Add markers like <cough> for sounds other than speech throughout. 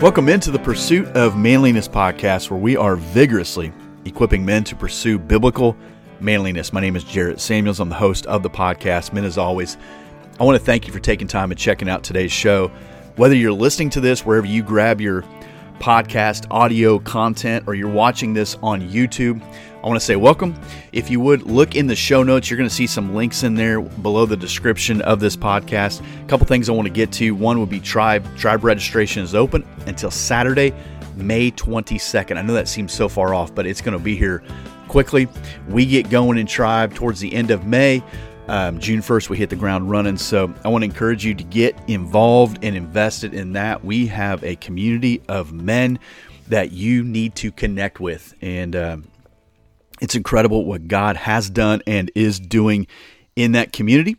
Welcome into the Pursuit of Manliness podcast, where we are vigorously equipping men to pursue biblical manliness. My name is Jarrett Samuels. I'm the host of the podcast. Men, as always, I want to thank you for taking time and checking out today's show. Whether you're listening to this wherever you grab your podcast audio content or you're watching this on YouTube, I want to say welcome. If you would look in the show notes, you're going to see some links in there below the description of this podcast. A couple things I want to get to. One would be Tribe. Tribe registration is open until Saturday, May 22nd. I know that seems so far off, but it's going to be here quickly. We get going in Tribe towards the end of May. Um, June 1st, we hit the ground running. So I want to encourage you to get involved and invested in that. We have a community of men that you need to connect with. And um, it's incredible what God has done and is doing in that community.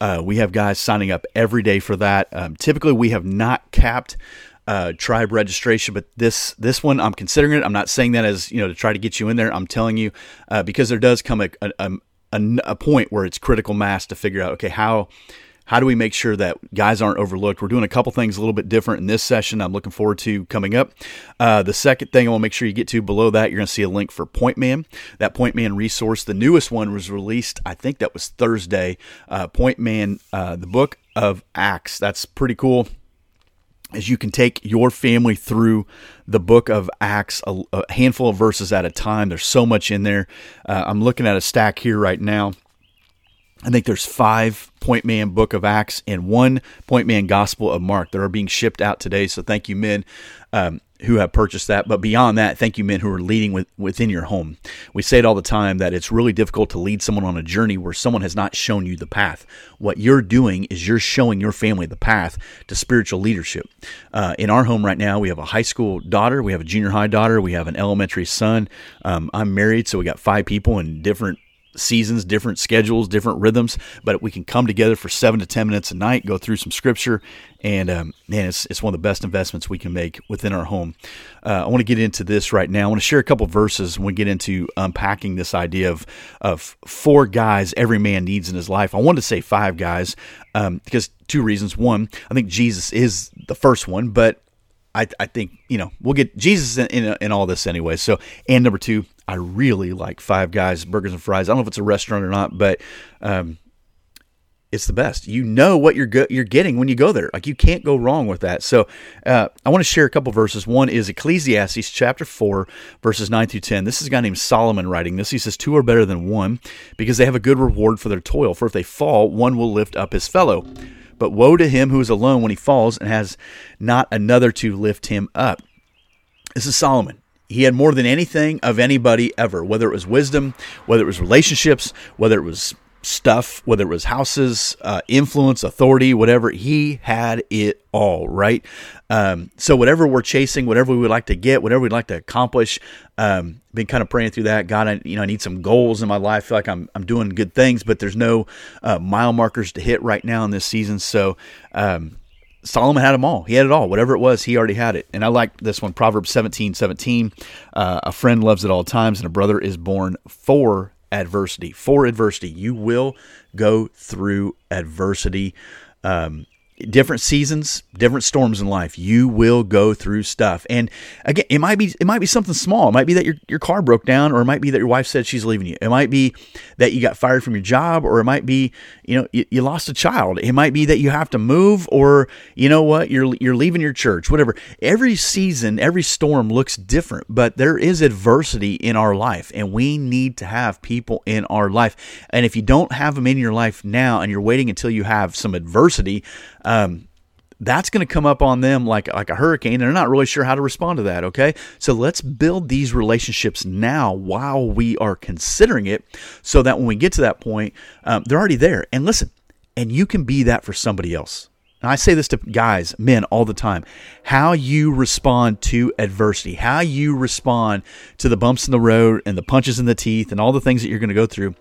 Uh, we have guys signing up every day for that. Um, typically, we have not capped uh, tribe registration, but this this one I'm considering it. I'm not saying that as you know to try to get you in there. I'm telling you uh, because there does come a, a, a, a point where it's critical mass to figure out okay how how do we make sure that guys aren't overlooked? We're doing a couple things a little bit different in this session. I'm looking forward to coming up. Uh, the second thing I want to make sure you get to below that, you're going to see a link for Point Man. That Point Man resource, the newest one was released, I think that was Thursday. Uh, Point Man, uh, the book of Acts. That's pretty cool as you can take your family through the book of Acts, a, a, handful of verses at a time. There's so much in there. Uh, I'm looking at a stack here right now. I think there's five Point Man Book of Acts and one Point Man Gospel of Mark that are being shipped out today. So thank you, men. Um, who have purchased that. But beyond that, thank you, men who are leading with, within your home. We say it all the time that it's really difficult to lead someone on a journey where someone has not shown you the path. What you're doing is you're showing your family the path to spiritual leadership. Uh, in our home right now, we have a high school daughter, we have a junior high daughter, we have an elementary son. Um, I'm married, so we got five people in different seasons, different schedules, different rhythms, but we can come together for seven to 10 minutes a night, go through some scripture, and um, man, it's, it's one of the best investments we can make within our home. Uh, I want to get into this right now. I want to share a couple verses when we get into unpacking this idea of, of four guys every man needs in his life. I wanted to say five guys um, because two reasons. One, I think Jesus is the first one, but I, I think you know we'll get Jesus in, in, in all this anyway. So, and number two, I really like Five Guys Burgers and Fries. I don't know if it's a restaurant or not, but um, it's the best. You know what you're go- you're getting when you go there. Like you can't go wrong with that. So uh, I want to share a couple verses. One is Ecclesiastes chapter four, verses nine through ten. This is a guy named Solomon writing this. He says, Two are better than one, because they have a good reward for their toil. For if they fall, one will lift up his fellow. But woe to him who is alone when he falls and has not another to lift him up. This is Solomon. He had more than anything of anybody ever, whether it was wisdom, whether it was relationships, whether it was stuff, whether it was houses, uh, influence, authority, whatever. He had it all, right? Um, so whatever we're chasing, whatever we would like to get, whatever we'd like to accomplish, um, been kind of praying through that. God, I, you know, I need some goals in my life. I feel like I'm, I'm doing good things, but there's no uh, mile markers to hit right now in this season. So, um, Solomon had them all. He had it all. Whatever it was, he already had it. And I like this one, Proverbs 17, 17. Uh, a friend loves at all times, and a brother is born for adversity. For adversity. You will go through adversity. Um, different seasons, different storms in life. You will go through stuff. And again, it might be it might be something small. It might be that your, your car broke down, or it might be that your wife said she's leaving you. It might be that you got fired from your job, or it might be, you know, you, you lost a child. It might be that you have to move, or you know what, you're you're leaving your church, whatever. Every season, every storm looks different, but there is adversity in our life, and we need to have people in our life. And if you don't have them in your life now and you're waiting until you have some adversity, um, that's going to come up on them like like a hurricane and they're not really sure how to respond to that okay? So let's build these relationships now while we are considering it so that when we get to that point um, they're already there. And listen and you can be that for somebody else. And I say this to guys, men all the time. How you respond to adversity, how you respond to the bumps in the road and the punches in the teeth and all the things that you're going to go through,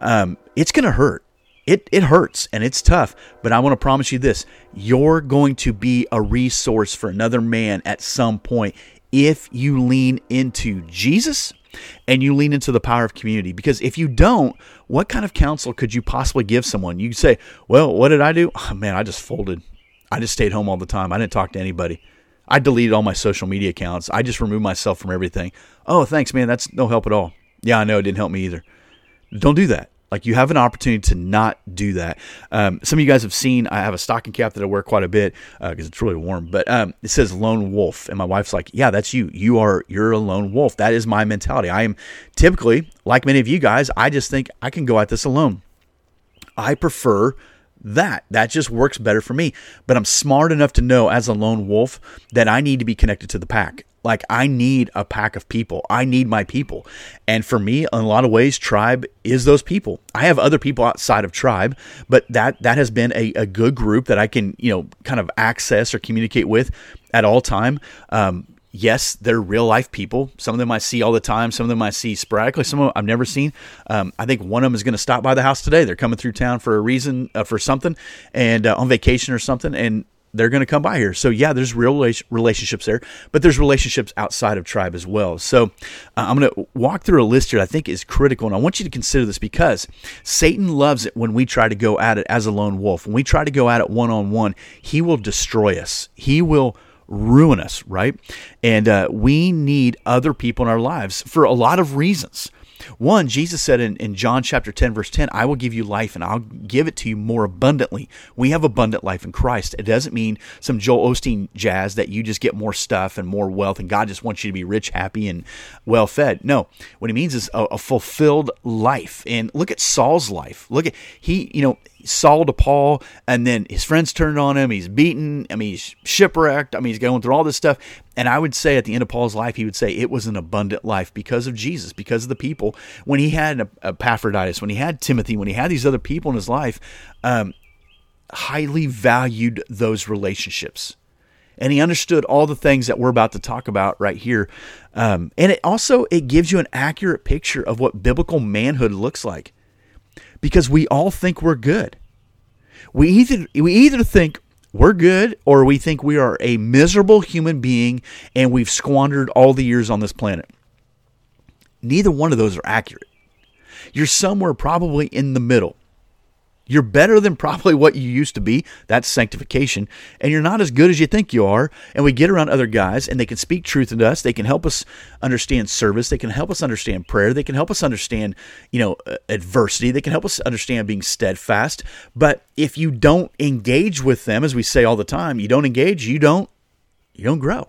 um, it's going to hurt it, it hurts and it's tough, but I want to promise you this you're going to be a resource for another man at some point if you lean into Jesus and you lean into the power of community. Because if you don't, what kind of counsel could you possibly give someone? You say, Well, what did I do? Oh, man, I just folded. I just stayed home all the time. I didn't talk to anybody. I deleted all my social media accounts. I just removed myself from everything. Oh, thanks, man. That's no help at all. Yeah, I know it didn't help me either. Don't do that. Like you have an opportunity to not do that. Um, some of you guys have seen I have a stocking cap that I wear quite a bit because uh, it's really warm. But um, it says lone wolf, and my wife's like, "Yeah, that's you. You are you're a lone wolf. That is my mentality. I am typically like many of you guys. I just think I can go at this alone. I prefer." that. That just works better for me. But I'm smart enough to know as a lone wolf that I need to be connected to the pack. Like I need a pack of people. I need my people. And for me, in a lot of ways, tribe is those people. I have other people outside of tribe, but that that has been a, a good group that I can, you know, kind of access or communicate with at all time. Um, yes, they're real life people. Some of them I see all the time. Some of them I see sporadically. Some of them I've never seen. Um, I think one of them is going to stop by the house today. They're coming through town for a reason, uh, for something, and uh, on vacation or something. And they're going to come by here. So yeah, there's real relationships there, but there's relationships outside of tribe as well. So uh, I'm going to walk through a list here I think is critical, and I want you to consider this because Satan loves it when we try to go at it as a lone wolf. When we try to go at it one on one, he will destroy us. He will ruin us, right? And uh, we need other people in our lives for a lot of reasons. One, Jesus said in, in John chapter 10, verse 10, I will give you life and I'll give it to you more abundantly. We have abundant life in Christ. It doesn't mean some Joel Osteen jazz that you just get more stuff and more wealth and God just wants you to be rich, happy, and well fed. No, what he means is a, a fulfilled life. And look at Saul's life. Look at, he, you know, Saul to Paul, and then his friends turned on him. He's beaten. I mean, he's shipwrecked. I mean, he's going through all this stuff. And I would say at the end of Paul's life, he would say it was an abundant life because of Jesus, because of the people. When he had Epaphroditus, when he had Timothy, when he had these other people in his life, um, highly valued those relationships. And he understood all the things that we're about to talk about right here. Um, and it also it gives you an accurate picture of what biblical manhood looks like, because we all think we're good. We either we either think we're good or we think we are a miserable human being and we've squandered all the years on this planet. Neither one of those are accurate. You're somewhere probably in the middle. You're better than probably what you used to be. That's sanctification. And you're not as good as you think you are. And we get around other guys and they can speak truth to us. They can help us understand service. They can help us understand prayer. They can help us understand, you know, uh, adversity. They can help us understand being steadfast. But if you don't engage with them, as we say all the time, you don't engage, you don't, you don't grow.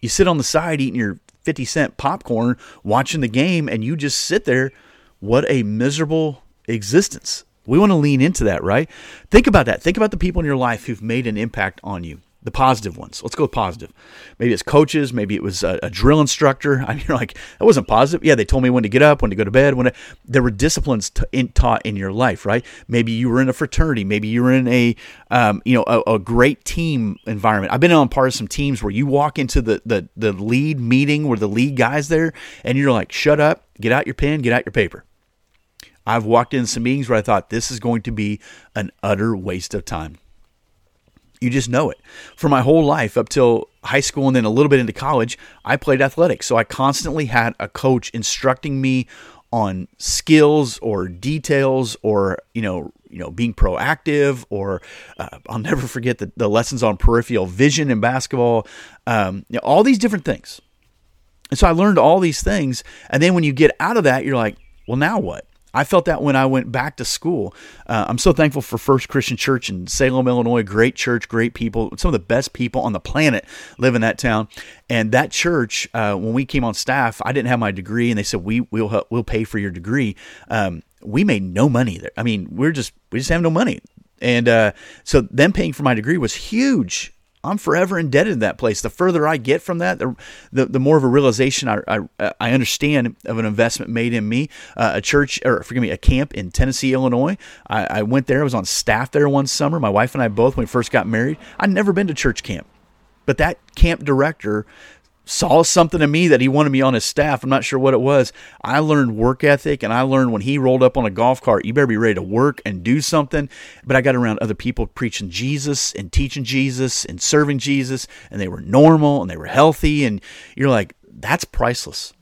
You sit on the side eating your 50 cent popcorn, watching the game, and you just sit there. What a miserable existence. We want to lean into that, right? Think about that. Think about the people in your life who've made an impact on you. The positive ones. Let's go with positive. Maybe it's coaches. Maybe it was a, a drill instructor. <laughs> I mean, you're like, that wasn't positive. Yeah, they told me when to get up, when to go to bed. When to, there were disciplines t- in, taught in your life, right? Maybe you were in a fraternity. Maybe you were in a, um, you know, a, a, great team environment. I've been on part of some teams where you walk into the, the the lead meeting where the lead guys there, and you're like, shut up, get out your pen, get out your paper I've walked in some meetings where I thought this is going to be an utter waste of time. You just know it. For my whole life, up till high school and then a little bit into college, I played athletics. So I constantly had a coach instructing me on skills or details or, you know, you know, being proactive, or uh, I'll never forget the, the lessons on peripheral vision in basketball, um, you know, all these different things. And so I learned all these things. And then when you get out of that, you're like, well, now what? I felt that when I went back to school. Uh, I'm so thankful for First Christian Church in Salem, Illinois. Great church, great people. Some of the best people on the planet live in that town. And that church, uh, when we came on staff, I didn't have my degree, and they said we we'll help, we'll pay for your degree. Um, we made no money there. I mean, we're just we just have no money. And uh, so them paying for my degree was huge I'm forever indebted to that place. The further I get from that, the the, the more of a realization I, I, I understand of an investment made in me. Uh, a church, or forgive me, a camp in Tennessee, Illinois. I, I went there. I was on staff there one summer. My wife and I both, when we first got married, I'd never been to church camp, but that camp director saw something in me that he wanted me on his staff. I'm not sure what it was. I learned work ethic and I learned when he rolled up on a golf cart, you better be ready to work and do something. But I got around other people preaching Jesus and teaching Jesus and serving Jesus, and they were normal and they were healthy. And you're like, that's priceless.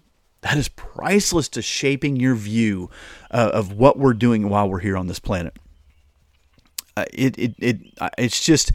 That is priceless to shaping your view uh, of what we're doing while we're here on this planet. Uh, it, it, it, uh, it's just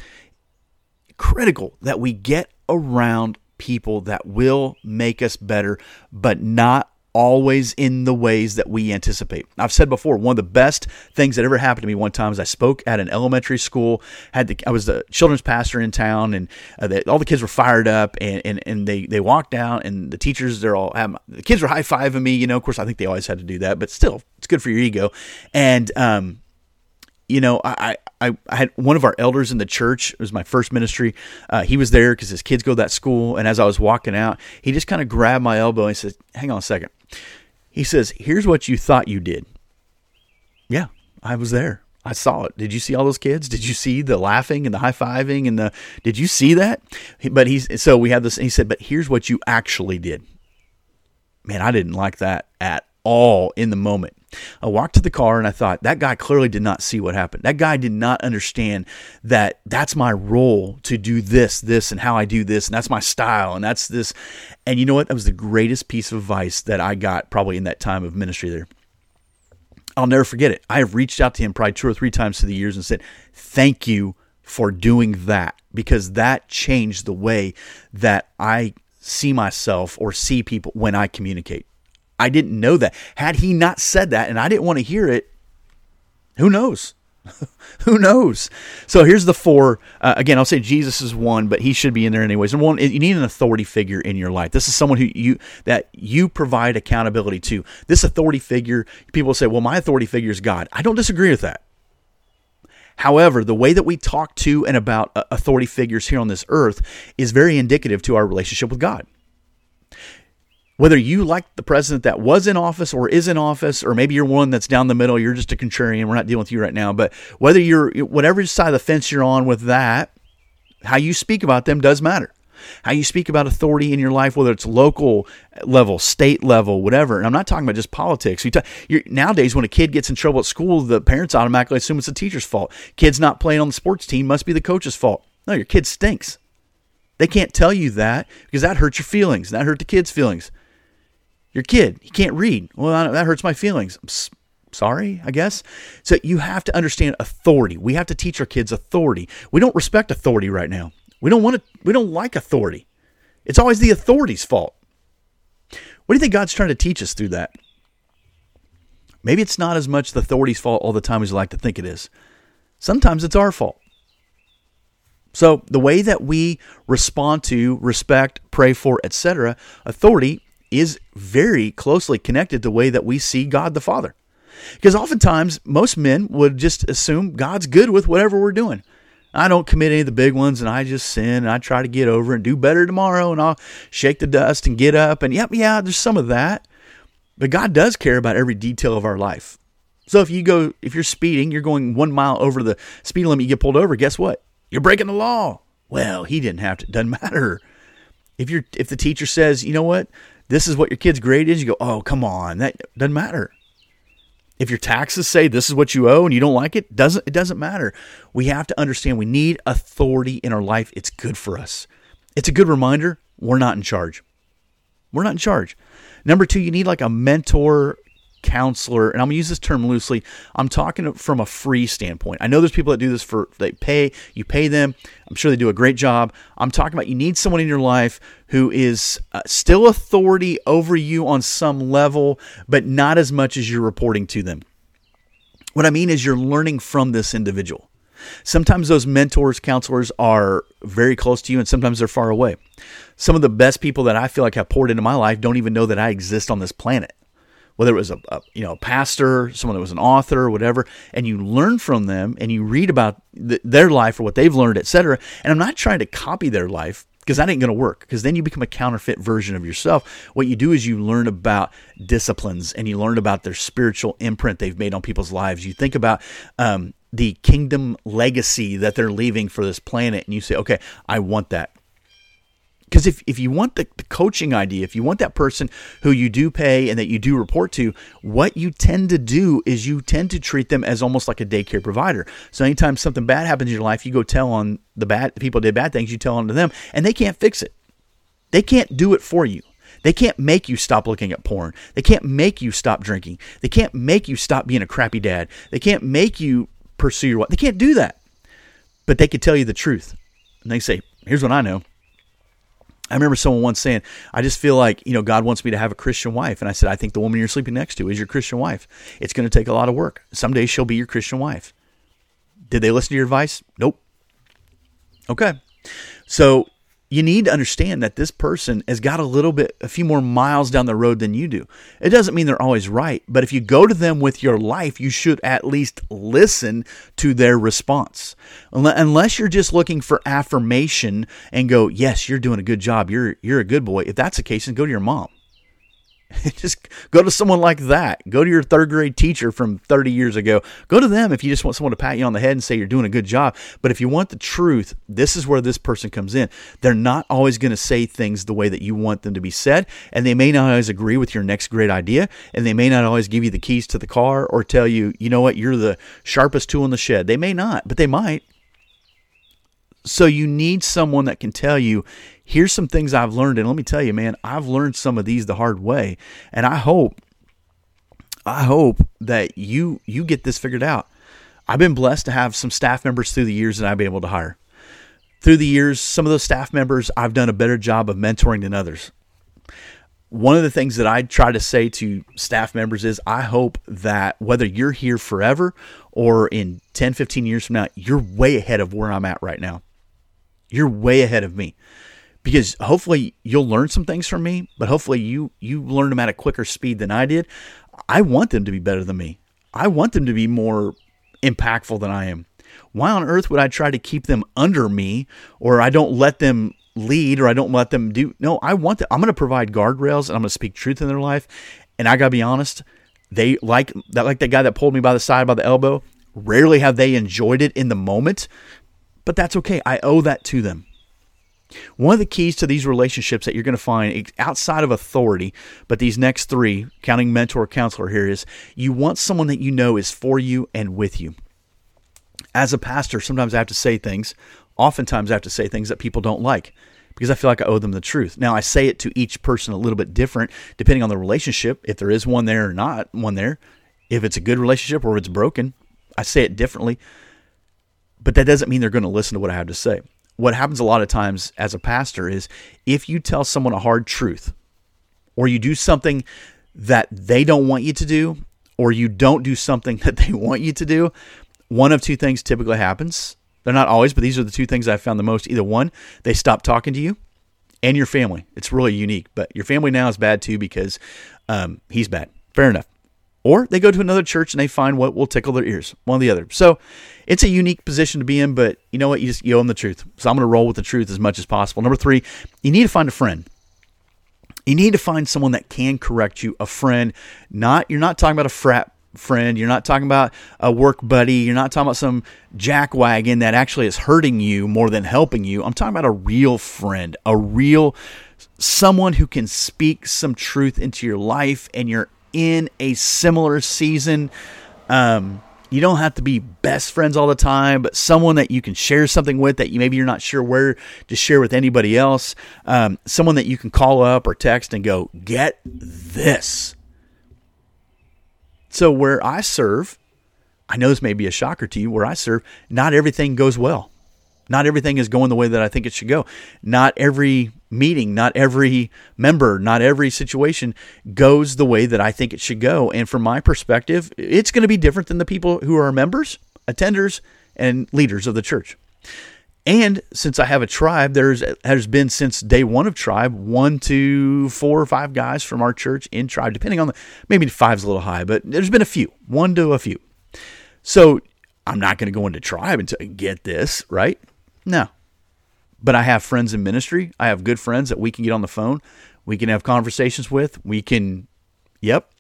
critical that we get around people that will make us better, but not always in the ways that we anticipate. I've said before, one of the best things that ever happened to me one time is I spoke at an elementary school. Had the, I was the children's pastor in town, and uh, all the kids were fired up, and, and, and they they walked out, and the teachers they're all the kids were high fiving me. You know, of course, I think they always had to do that, but still, it's good for your ego. And um, you know, I, I, I had one of our elders in the church. It was my first ministry. Uh, he was there because his kids go to that school. And as I was walking out, he just kind of grabbed my elbow and said, "Hang on a second. He says, "Here's what you thought you did." Yeah, I was there. I saw it. Did you see all those kids? Did you see the laughing and the high fiving and the? Did you see that? But he's so we had this. He said, "But here's what you actually did." Man, I didn't like that at all in the moment. I walked to the car and I thought, that guy clearly did not see what happened. That guy did not understand that that's my role to do this, this, and how I do this, and that's my style, and that's this. And you know what? That was the greatest piece of advice that I got probably in that time of ministry there. I'll never forget it. I have reached out to him probably two or three times through the years and said, Thank you for doing that because that changed the way that I see myself or see people when I communicate. I didn't know that. Had he not said that and I didn't want to hear it, who knows? <laughs> who knows? So here's the four. Uh, again, I'll say Jesus is one, but he should be in there anyways. And one, you need an authority figure in your life. This is someone who you that you provide accountability to. This authority figure, people say, "Well, my authority figure is God." I don't disagree with that. However, the way that we talk to and about uh, authority figures here on this earth is very indicative to our relationship with God whether you like the president that was in office or is in office, or maybe you're one that's down the middle, you're just a contrarian. We're not dealing with you right now, but whether you're whatever side of the fence you're on with that, how you speak about them does matter. How you speak about authority in your life, whether it's local level, state level, whatever. And I'm not talking about just politics. You nowadays, when a kid gets in trouble at school, the parents automatically assume it's the teacher's fault. Kids not playing on the sports team must be the coach's fault. No, your kid stinks. They can't tell you that because that hurts your feelings. That hurt the kid's feelings. Your kid, he can't read. Well, that hurts my feelings. I'm sorry, I guess. So you have to understand authority. We have to teach our kids authority. We don't respect authority right now. We don't want to. We don't like authority. It's always the authority's fault. What do you think God's trying to teach us through that? Maybe it's not as much the authority's fault all the time as you like to think it is. Sometimes it's our fault. So the way that we respond to, respect, pray for, etc., authority is very closely connected to the way that we see God the Father. Because oftentimes, most men would just assume God's good with whatever we're doing. I don't commit any of the big ones and I just sin and I try to get over and do better tomorrow and I'll shake the dust and get up. And yep, yeah, there's some of that. But God does care about every detail of our life. So if you go, if you're speeding, you're going one mile over the speed limit, you get pulled over, guess what? You're breaking the law. Well, he didn't have to, doesn't <laughs> matter. If you're, if the teacher says, you know what, this is what your kid's grade is, you go, oh, come on, that doesn't matter. If your taxes say this is what you owe and you don't like it, doesn't it doesn't matter. We have to understand we need authority in our life. It's good for us. It's a good reminder we're not in charge. We're not in charge. Number two, you need like a mentor counselor, and I'm gonna use this term loosely. I'm talking from a free standpoint. I know there's people that do this for they pay, you pay them. I'm sure they do a great job. I'm talking about you need someone in your life who is uh, still authority over you on some level, but not as much as you're reporting to them. What I mean is you're learning from this individual. Sometimes those mentors, counselors are very close to you, and sometimes they're far away. Some of the best people that I feel like have poured into my life don't even know that I exist on this planet whether it was a, a, you know a pastor, someone that was an author, or whatever, and you learn from them and you read about th- their life or what they've learned, etc. And I'm not trying to copy their life because that ain't going to work because then you become a counterfeit version of yourself. What you do is you learn about disciplines and you learn about their spiritual imprint they've made on people's lives. You think about um, the kingdom legacy that they're leaving for this planet, and you say, okay, I want that because if, if you want the, the, coaching idea, if you want that person who you do pay and that you do report to, what you tend to do is you tend to treat them as almost like a daycare provider. So anytime something bad happens in your life, you go tell on the bad the people did bad things, you tell on to them, and they can't fix it. They can't do it for you. They can't make you stop looking at porn. They can't make you stop drinking. They can't make you stop being a crappy dad. They can't make you pursue your wife. They can't do that. But they can tell you the truth And they say, Here's what I know. I remember someone once saying, I just feel like, you know, God wants me to have a Christian wife. And I said, I think the woman you're sleeping next to is your Christian wife. It's going to take a lot of work. Someday she'll be your Christian wife. Did they listen to your advice? Nope. Okay. So you need to understand that this person has got a little bit, a few more miles down the road than you do. It doesn't mean they're always right, but if you go to them with your life, you should at least listen to their response. Unless you're just looking for affirmation and go, yes, you're doing a good job. You're, you're a good boy. If that's the case, then go to your mom. <laughs> just go to someone like that. Go to your third grade teacher from 30 years ago. Go to them if you just want someone to pat you on the head and say you're doing a good job. But if you want the truth, this is where this person comes in. They're not always going to say things the way that you want them to be said, and they may not always agree with your next great idea, and they may not always give you the keys to the car or tell you, you know what, you're the sharpest tool in the shed. They may not, but they might. So you need someone that can tell you, here's some things I've learned. And let me tell you, man, I've learned some of these the hard way. And I hope, I hope that you you get this figured out. I've been blessed to have some staff members through the years that I've been able to hire. Through the years, some of those staff members I've done a better job of mentoring than others. One of the things that I try to say to staff members is I hope that whether you're here forever or in 10, 15 years from now, you're way ahead of where I'm at right now. You're way ahead of me because hopefully you'll learn some things from me, but hopefully you you learn them at a quicker speed than I did. I want them to be better than me. I want them to be more impactful than I am. Why on earth would I try to keep them under me or I don't let them lead or I don't let them do no, I want them I'm going to provide guardrails and I'm going to speak truth in their life. And I got to be honest, they like that like that guy that pulled me by the side by the elbow. Rarely have they enjoyed it in the moment but that's okay. I owe that to them. One of the keys to these relationships that you're going to find outside of authority, but these next three, counting mentor, counselor here, is you want someone that you know is for you and with you. As a pastor, sometimes I have to say things, oftentimes I have to say things that people don't like because I feel like I owe them the truth. Now, I say it to each person a little bit different depending on the relationship, if there is one there or not one there. If it's a good relationship or if it's broken, I say it differently but that doesn't mean they're going to listen to what I have to say. What happens a lot of times as a pastor is if you tell someone a hard truth or you do something that they don't want you to do or you don't do something <laughs> that they want you to do, one of two things typically happens. They're not always, but these are the two things I've found the most. Either one, they stop talking to you and your family. It's really unique, but your family now is bad too because um, he's bad. Fair enough. Or they go to another church and they find what will tickle their ears, one or the other. So it's a unique position to be in, but you know what? You just you owe them the truth. So I'm going to roll with the truth as much as possible. Number three, you need to find a friend. You need to find someone that can correct you, a friend. Not you're not talking about a frat friend. You're not talking about a work buddy. You're not talking about some jackwagon that actually is hurting you more than helping you. I'm talking about a real friend, a real someone who can speak some truth into your life and you're in a similar season. Um, you don't have to be best friends all the time, but someone that you can share something with that you maybe you're not sure where to share with anybody else. Um, someone that you can call up or text and go, get this. So where I serve, I know this may be a shocker to you. Where I serve, not everything goes well. Not everything is going the way that I think it should go. Not every meeting, not every member, not every situation goes the way that I think it should go. And from my perspective, it's going to be different than the people who are members, attenders, and leaders of the church. And since I have a tribe, there's has been since day one of tribe one to four or five guys from our church in tribe, depending on the maybe five's a little high, but there's been a few, one to a few. So I'm not going to go into tribe until I get this right. No, but I have friends in ministry. I have good friends that we can get on the phone. We can have conversations with. We can, yep.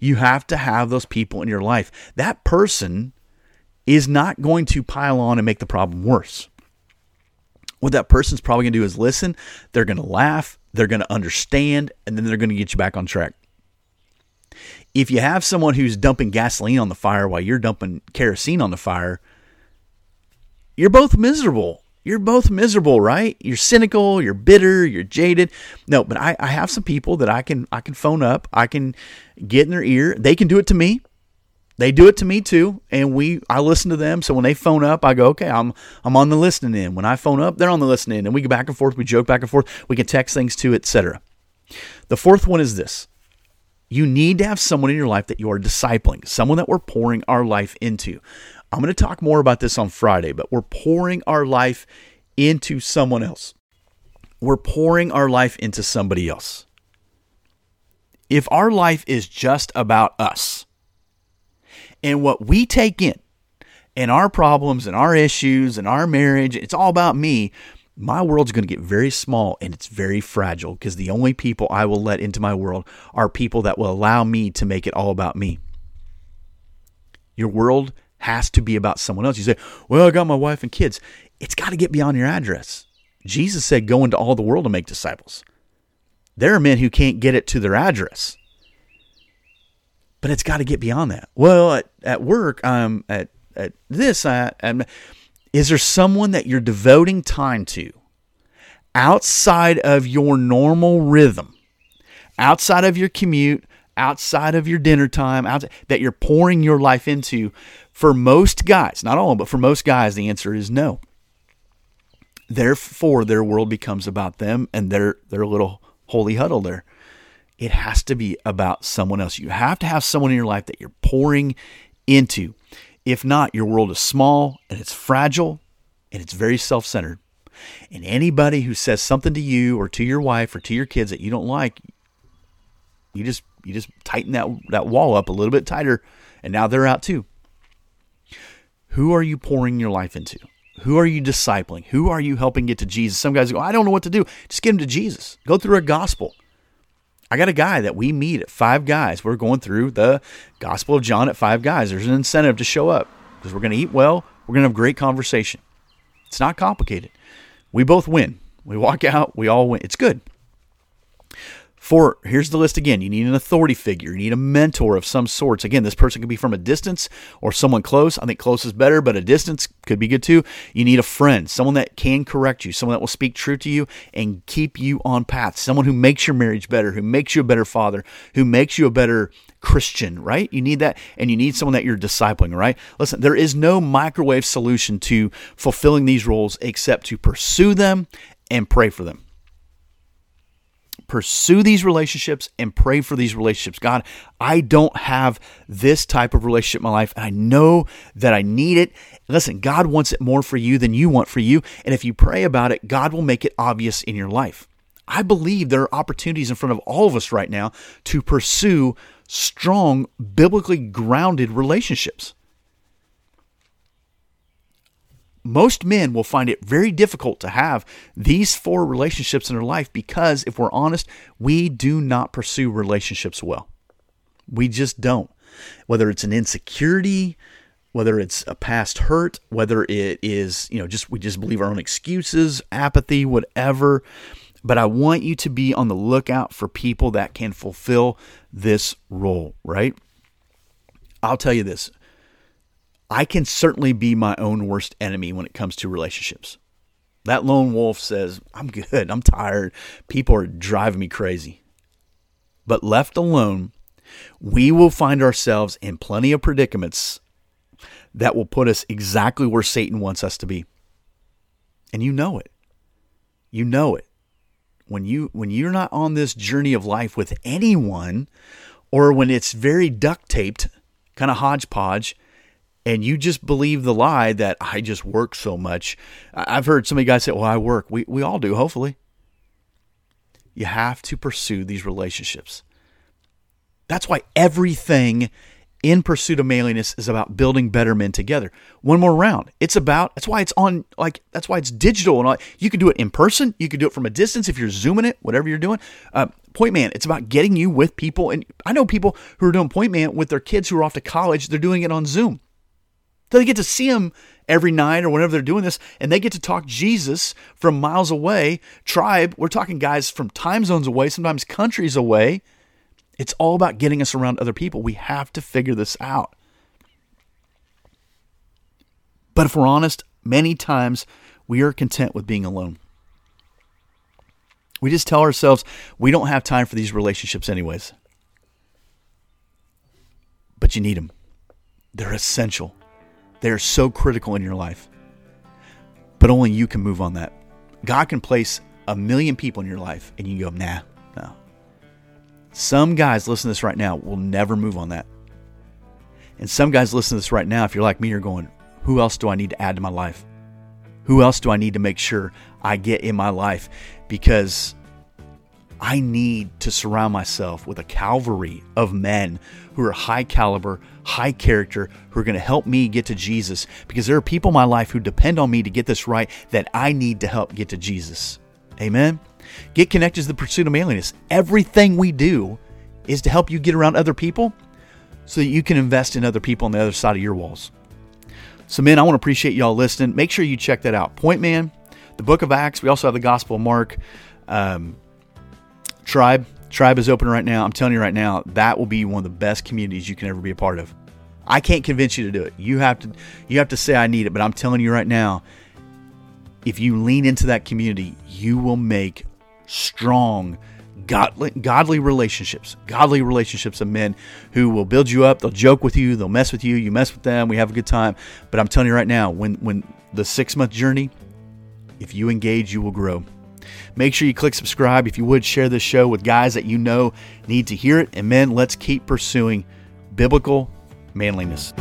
You have to have those people in your life. That person is not going to pile on and make the problem worse. What that person's probably going to do is listen. They're going to laugh. They're going to understand. And then they're going to get you back on track. If you have someone who's dumping gasoline on the fire while you're dumping kerosene on the fire, you're both miserable you're both miserable, right? You're cynical, you're bitter, you're jaded. No, but I, I have some people that I can I can phone up, I can get in their ear. They can do it to me. They do it to me too, and we I listen to them. So when they phone up, I go, okay, I'm I'm on the listening end. When I phone up, they're on the listening end, and we go back and forth. We joke back and forth. We can text things too, etc. The fourth one is this: you need to have someone in your life that you are discipling, someone that we're pouring our life into. I'm going to talk more about this on Friday, but we're pouring our life into someone else. We're pouring our life into somebody else. If our life is just about us and what we take in and our problems and our issues and our marriage, it's all about me, my world's going to get very small and it's very fragile because the only people I will let into my world are people that will allow me to make it all about me. Your world has to be about someone else. You say, Well, I got my wife and kids. It's got to get beyond your address. Jesus said, Go into all the world and make disciples. There are men who can't get it to their address. But it's got to get beyond that. Well, at, at work, I'm at, at this, I, I'm, is there someone that you're devoting time to outside of your normal rhythm, outside of your commute, outside of your dinner time, that you're pouring your life into? For most guys, not all, but for most guys, the answer is no. Therefore, their world becomes about them and their their little holy huddle there. It has to be about someone else. You have to have someone in your life that you're pouring into. If not, your world is small and it's fragile and it's very self centered. And anybody who says something to you or to your wife or to your kids that you don't like, you just you just tighten that that wall up a little bit tighter, and now they're out too. Who are you pouring your life into? Who are you discipling? Who are you helping get to Jesus? Some guys go, I don't know what to do. Just get them to Jesus. Go through a gospel. I got a guy that we meet at Five Guys. We're going through the Gospel of John at Five Guys. There's an incentive to show up because we're going to eat well. We're going to have great conversation. It's not complicated. We both win. We walk out, we all win. It's good. For here's the list again. You need an authority figure. You need a mentor of some sorts. Again, this person could be from a distance or someone close. I think close is better, but a distance could be good too. You need a friend, someone that can correct you, someone that will speak true to you and keep you on path. Someone who makes your marriage better, who makes you a better father, who makes you a better Christian, right? You need that, and you need someone that you're discipling, right? Listen, there is no microwave solution to fulfilling these roles except to pursue them and pray for them pursue these relationships and pray for these relationships. God, I don't have this type of relationship in my life, and I know that I need it. Listen, God wants it more for you than you want for you. And if you pray about it, God will make it obvious in your life. I believe there are opportunities in front of all of us right now to pursue strong, biblically grounded relationships most men will find it very difficult to have these four relationships in their life because, if we're honest, we do not pursue relationships well. We just don't. Whether it's an insecurity, whether it's a past hurt, whether it is, you know, just we just believe our own excuses, apathy, whatever. But I want you to be on the lookout for people that can fulfill this role, right? I'll tell you this I can certainly be my own worst enemy when it comes to relationships. That lone wolf says, I'm good, I'm tired, people are driving me crazy. But left alone, we will find ourselves in plenty of predicaments that will put us exactly where Satan wants us to be. And you know it. You know it. When you when you're not on this journey of life with anyone or when it's very duct taped, kind of hodgepodge, and you just believe the lie that I just work so much. I've heard so many guys say, Well, I work. We, we all do, hopefully. You have to pursue these relationships. That's why everything in pursuit of manliness is about building better men together. One more round. It's about that's why it's on like that's why it's digital and all. You can do it in person. You can do it from a distance if you're zooming it. Whatever you're doing. Uh, Point Man. It's about getting you with people, and I know people who are doing Point Man with their kids who are off to college. They're doing it on Zoom. They get to see him every night or whenever they're doing this, and they get to talk Jesus from miles away. Tribe, we're talking guys from time zones away, sometimes countries away. It's all about getting us around other people. We have to figure this out. But if we're honest, many times we are content with being alone. We just tell ourselves we don't have time for these relationships, anyways. But you need them. They're essential. They're so critical in your life. But only you can move on that. God can place a million people in your life and you go, nah, no. Some guys listen to this right now will never move on that. And some guys listen to this right now, if you're like me, you're going, who else do I need to add to my life? Who else do I need to make sure I get in my life? Because I need to surround myself with a cavalry of men who are high caliber, high character, who are going to help me get to Jesus. Because there are people in my life who depend on me to get this right that I need to help get to Jesus. Amen. Get connected to the pursuit of manliness. Everything we do is to help you get around other people so that you can invest in other people on the other side of your walls. So, men, I want to appreciate y'all listening. Make sure you check that out. Point Man, the book of Acts. We also have the Gospel of Mark. Um, Tribe. Tribe is open right now. I'm telling you right now, that will be one of the best communities you can ever be a part of. I can't convince you to do it. You have to you have to say I need it, but I'm telling you right now, if you lean into that community, you will make strong godly, godly relationships, godly relationships of men who will build you up. They'll joke with you. They'll mess with you. You mess with them. We have a good time. But I'm telling you right now, when when the six month journey, if you engage, you will grow. Make sure you click subscribe. If you would, share this show with guys that you know need to hear it. And men, let's keep pursuing biblical manliness.